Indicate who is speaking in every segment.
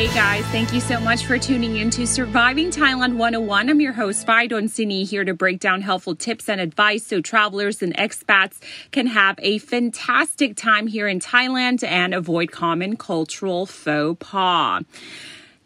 Speaker 1: Hey guys, thank you so much for tuning in to Surviving Thailand 101. I'm your host, Don Sini, here to break down helpful tips and advice so travelers and expats can have a fantastic time here in Thailand and avoid common cultural faux pas.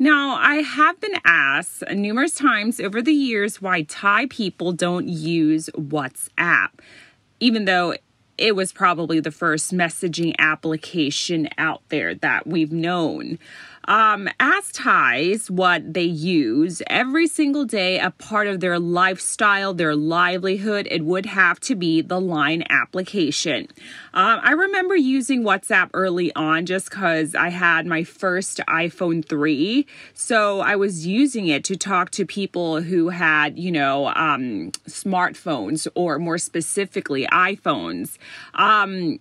Speaker 1: Now, I have been asked numerous times over the years why Thai people don't use WhatsApp, even though it was probably the first messaging application out there that we've known. Um, ask Thais what they use every single day, a part of their lifestyle, their livelihood. It would have to be the Line application. Um, I remember using WhatsApp early on just because I had my first iPhone 3. So I was using it to talk to people who had, you know, um, smartphones or more specifically iPhones. Um,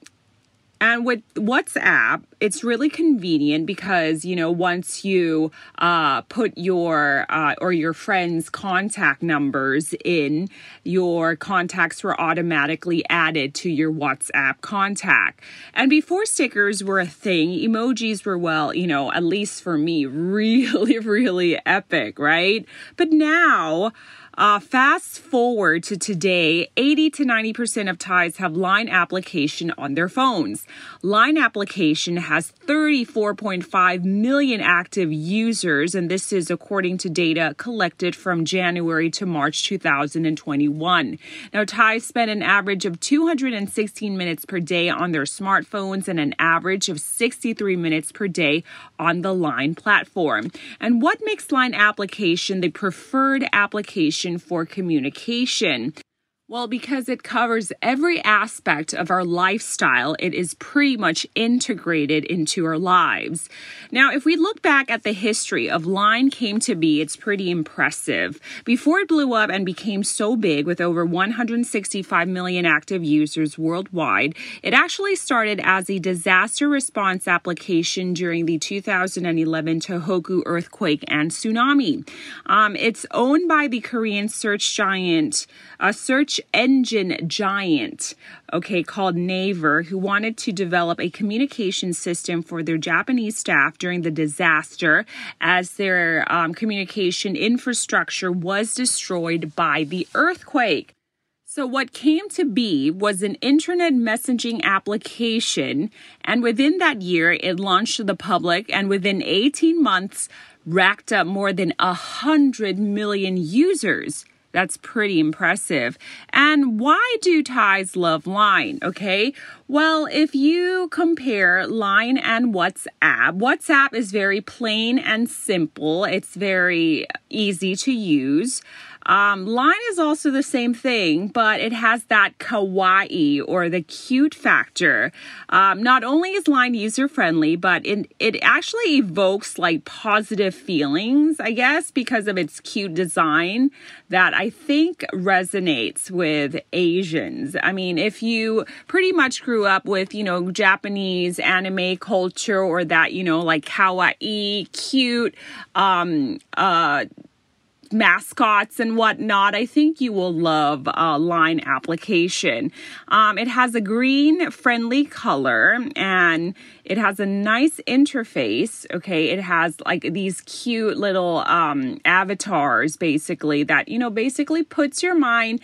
Speaker 1: and with WhatsApp, it's really convenient because, you know, once you uh, put your uh, or your friends' contact numbers in, your contacts were automatically added to your WhatsApp contact. And before stickers were a thing, emojis were, well, you know, at least for me, really, really epic, right? But now, uh, fast forward to today, 80 to 90% of Thais have Line application on their phones. Line application has 34.5 million active users, and this is according to data collected from January to March 2021. Now, Thais spend an average of 216 minutes per day on their smartphones and an average of 63 minutes per day on the Line platform. And what makes Line application the preferred application? For communication. Well, because it covers every aspect of our lifestyle, it is pretty much integrated into our lives. Now, if we look back at the history of Line came to be, it's pretty impressive. Before it blew up and became so big with over 165 million active users worldwide, it actually started as a disaster response application during the 2011 Tohoku earthquake and tsunami. Um, it's owned by the Korean search giant, a search search engine giant, okay, called Naver, who wanted to develop a communication system for their Japanese staff during the disaster as their um, communication infrastructure was destroyed by the earthquake. So, what came to be was an internet messaging application, and within that year, it launched to the public, and within 18 months, racked up more than 100 million users. That's pretty impressive. And why do Thais love Line? Okay. Well, if you compare Line and WhatsApp, WhatsApp is very plain and simple. It's very easy to use. Um, line is also the same thing, but it has that kawaii or the cute factor. Um, not only is Line user friendly, but it, it actually evokes like positive feelings, I guess, because of its cute design that I think resonates with Asians. I mean, if you pretty much grew up with, you know, Japanese anime culture or that, you know, like kawaii, cute, um, uh, mascots and whatnot, I think you will love uh, Line application. Um, it has a green friendly color and it has a nice interface. Okay, it has like these cute little um, avatars basically that, you know, basically puts your mind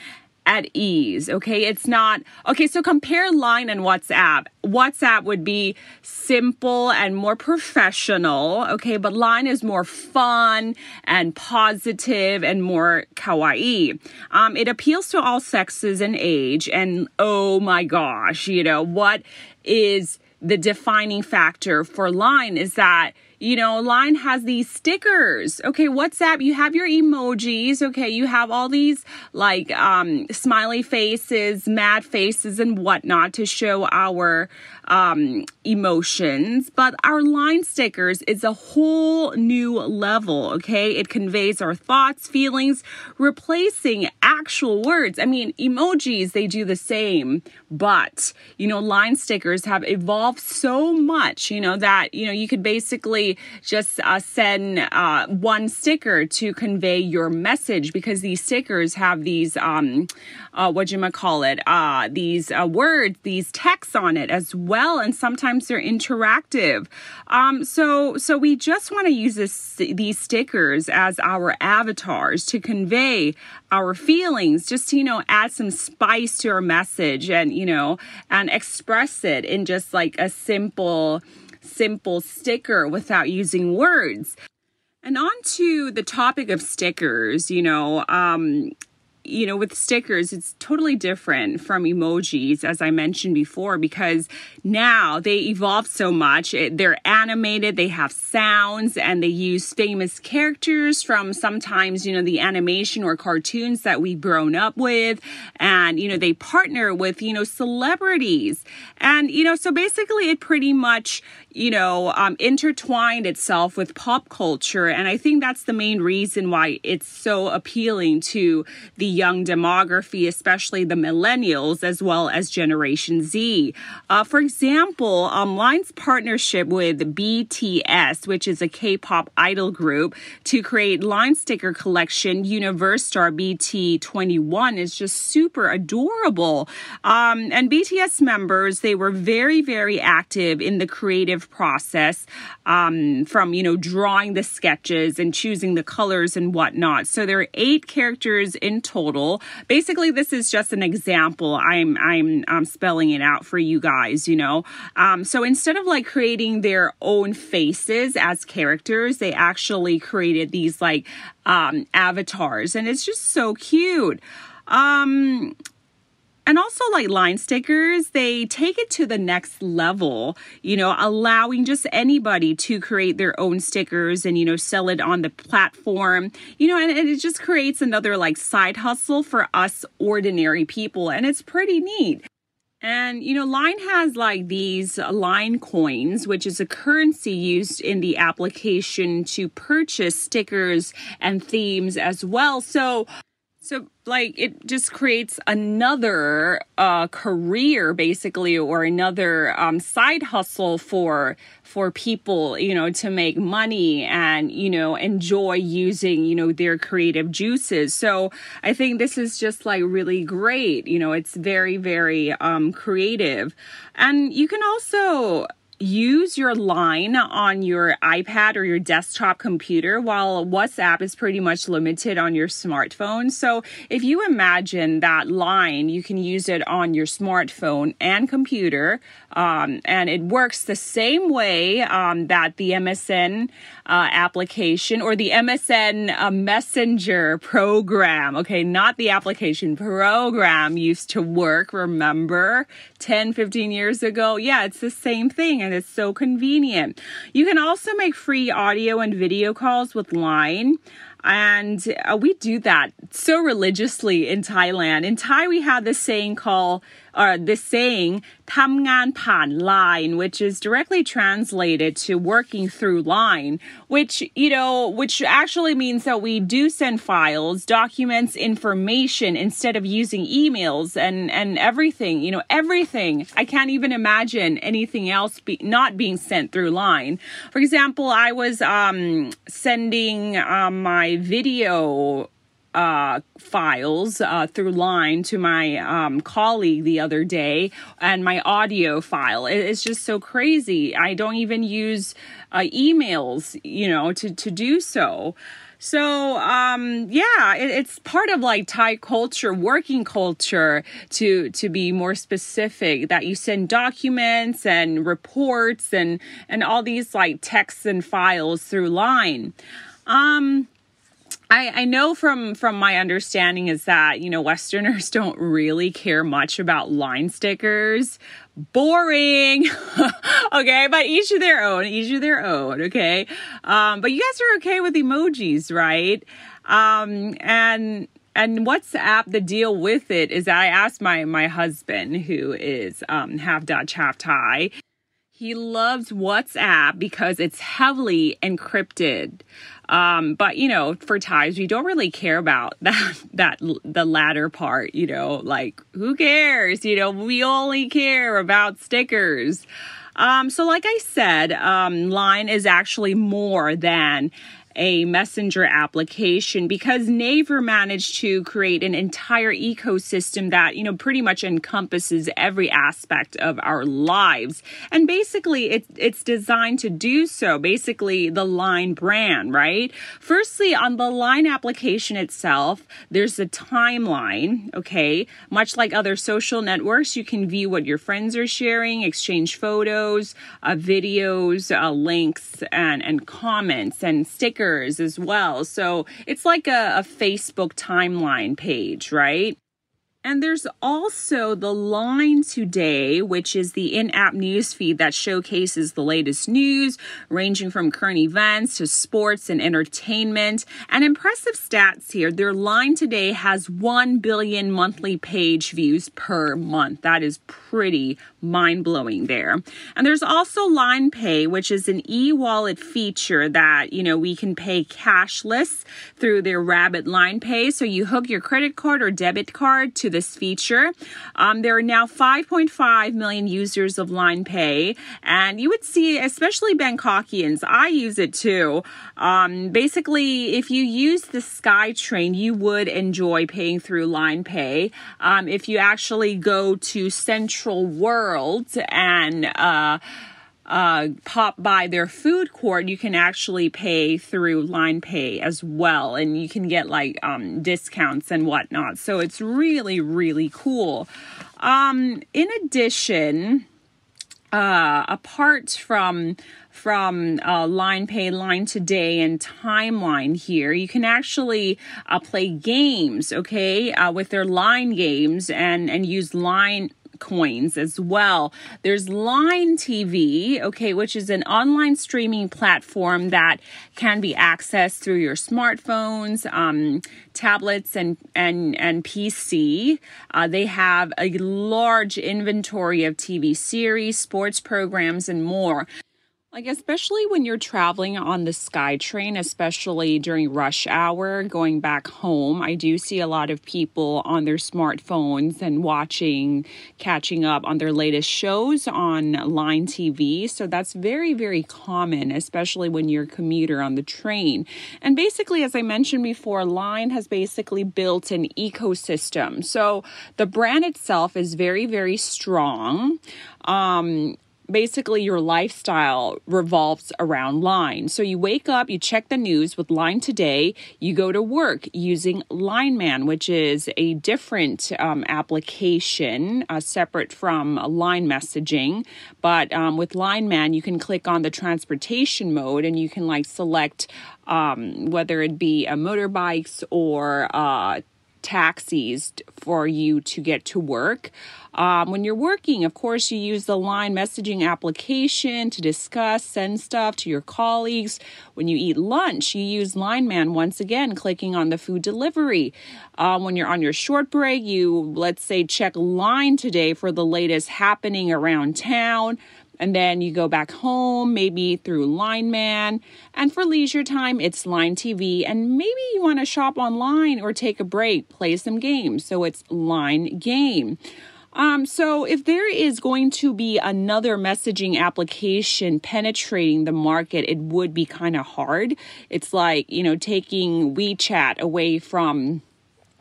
Speaker 1: at ease. Okay. It's not, okay. So compare Line and WhatsApp. WhatsApp would be simple and more professional. Okay. But Line is more fun and positive and more kawaii. Um, it appeals to all sexes and age. And oh my gosh, you know, what is the defining factor for Line is that you know, Line has these stickers. Okay, WhatsApp, you have your emojis. Okay, you have all these like um, smiley faces, mad faces, and whatnot to show our um, emotions. But our line stickers is a whole new level. Okay, it conveys our thoughts, feelings, replacing actual words. I mean, emojis, they do the same, but you know, line stickers have evolved so much, you know, that you know, you could basically just uh, send uh, one sticker to convey your message because these stickers have these um, uh, what you call it, uh, these uh, words, these texts on it as well, and sometimes they're interactive. Um, so, so we just want to use this, these stickers as our avatars to convey our feelings, just to, you know, add some spice to our message, and you know, and express it in just like a simple, simple sticker without using words. And on to the topic of stickers, you know, um, you know, with stickers, it's totally different from emojis, as I mentioned before, because now they evolve so much. They're animated, they have sounds, and they use famous characters from sometimes, you know, the animation or cartoons that we've grown up with. And, you know, they partner with, you know, celebrities. And, you know, so basically it pretty much, you know, um, intertwined itself with pop culture. And I think that's the main reason why it's so appealing to the young demography, especially the millennials, as well as Generation Z. Uh, for example, um, Line's partnership with BTS, which is a K pop idol group, to create Line sticker collection Universe Star BT21 is just super adorable. Um, and BTS members, they were very, very active in the creative creative process um, from, you know, drawing the sketches and choosing the colors and whatnot. So there are eight characters in total. Basically, this is just an example. I'm, I'm, I'm spelling it out for you guys, you know. Um, so instead of like creating their own faces as characters, they actually created these like um, avatars, and it's just so cute. Um, and also like line stickers they take it to the next level you know allowing just anybody to create their own stickers and you know sell it on the platform you know and, and it just creates another like side hustle for us ordinary people and it's pretty neat and you know, Line has like these Line coins, which is a currency used in the application to purchase stickers and themes as well. So so, like, it just creates another uh, career, basically, or another um, side hustle for for people, you know, to make money and you know enjoy using you know their creative juices. So, I think this is just like really great. You know, it's very very um, creative, and you can also use your line on your iPad or your desktop computer while WhatsApp is pretty much limited on your smartphone. So if you imagine that line, you can use it on your smartphone and computer. Um, and it works the same way um, that the MSN uh, application or the MSN uh, Messenger program, okay, not the application program used to work, remember 10, 15 years ago? Yeah, it's the same thing and it's so convenient. You can also make free audio and video calls with Line. And uh, we do that so religiously in Thailand. In Thai, we have this saying called, or this saying, "tamgan pan line, which is directly translated to working through line, which, you know, which actually means that we do send files, documents, information instead of using emails and, and everything, you know, everything. I can't even imagine anything else be, not being sent through line. For example, I was um, sending uh, my video uh, files uh, through line to my um, colleague the other day and my audio file. It's just so crazy. I don't even use uh, emails, you know, to, to do so. So, um, yeah, it, it's part of like Thai culture, working culture to, to be more specific that you send documents and reports and, and all these like texts and files through line. Um, I, I know from from my understanding is that you know Westerners don't really care much about line stickers. Boring. okay, but each of their own. Each of their own. Okay, um, but you guys are okay with emojis, right? Um, and and WhatsApp, the deal with it is that I asked my my husband, who is um, half Dutch, half Thai. He loves WhatsApp because it's heavily encrypted. Um, but you know, for Thais, we don't really care about that that the latter part. You know, like who cares? You know, we only care about stickers. Um, so, like I said, um, Line is actually more than a messenger application because Naver managed to create an entire ecosystem that, you know, pretty much encompasses every aspect of our lives. And basically, it, it's designed to do so. Basically, the Line brand, right? Firstly, on the Line application itself, there's a timeline, okay? Much like other social networks, you can view what your friends are sharing, exchange photos, uh, videos, uh, links, and, and comments and stickers stickers as well. So it's like a, a Facebook timeline page, right? And there's also the Line Today, which is the in app news feed that showcases the latest news, ranging from current events to sports and entertainment. And impressive stats here their Line Today has 1 billion monthly page views per month. That is pretty mind blowing there. And there's also Line Pay, which is an e wallet feature that, you know, we can pay cashless through their Rabbit Line Pay. So you hook your credit card or debit card to this feature. Um, there are now 5.5 million users of Line Pay, and you would see, especially Bangkokians, I use it too. Um, basically, if you use the SkyTrain, you would enjoy paying through Line Pay. Um, if you actually go to Central World and uh, uh, pop by their food court, you can actually pay through Line Pay as well, and you can get like um, discounts and whatnot. So it's really, really cool. Um, in addition, uh, apart from from uh, line pay line today and timeline here you can actually uh, play games okay uh, with their line games and and use line coins as well. There's Line TV, okay, which is an online streaming platform that can be accessed through your smartphones, um, tablets, and and and PC. Uh, they have a large inventory of TV series, sports programs, and more. Like, especially when you're traveling on the SkyTrain, especially during rush hour going back home, I do see a lot of people on their smartphones and watching, catching up on their latest shows on Line TV. So that's very, very common, especially when you're a commuter on the train. And basically, as I mentioned before, Line has basically built an ecosystem. So the brand itself is very, very strong. Um, basically your lifestyle revolves around Line. So you wake up, you check the news with Line Today, you go to work using Line Man, which is a different um, application uh, separate from line messaging. But um, with Line Man, you can click on the transportation mode and you can like select um, whether it be a motorbikes or uh, taxis for you to get to work. Um, when you're working, of course, you use the line messaging application to discuss, send stuff to your colleagues. When you eat lunch, you use Line Man once again, clicking on the food delivery. Um, when you're on your short break, you, let's say, check Line today for the latest happening around town and then you go back home, maybe through Line Man. And for leisure time, it's Line TV. And maybe you want to shop online or take a break, play some games. So it's Line Game. Um, so if there is going to be another messaging application penetrating the market, it would be kind of hard. It's like, you know, taking WeChat away from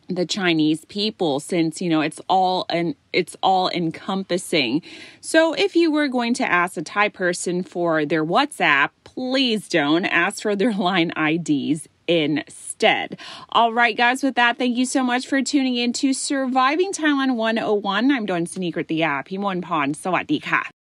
Speaker 1: the Chinese people since you know it's all and it's all encompassing. So if you were going to ask a Thai person for their WhatsApp, please don't ask for their line IDs instead. All right, guys, with that, thank you so much for tuning in to Surviving Thailand 101. I'm Don Sneaker at the app. Himon Pon. Sawadee ka.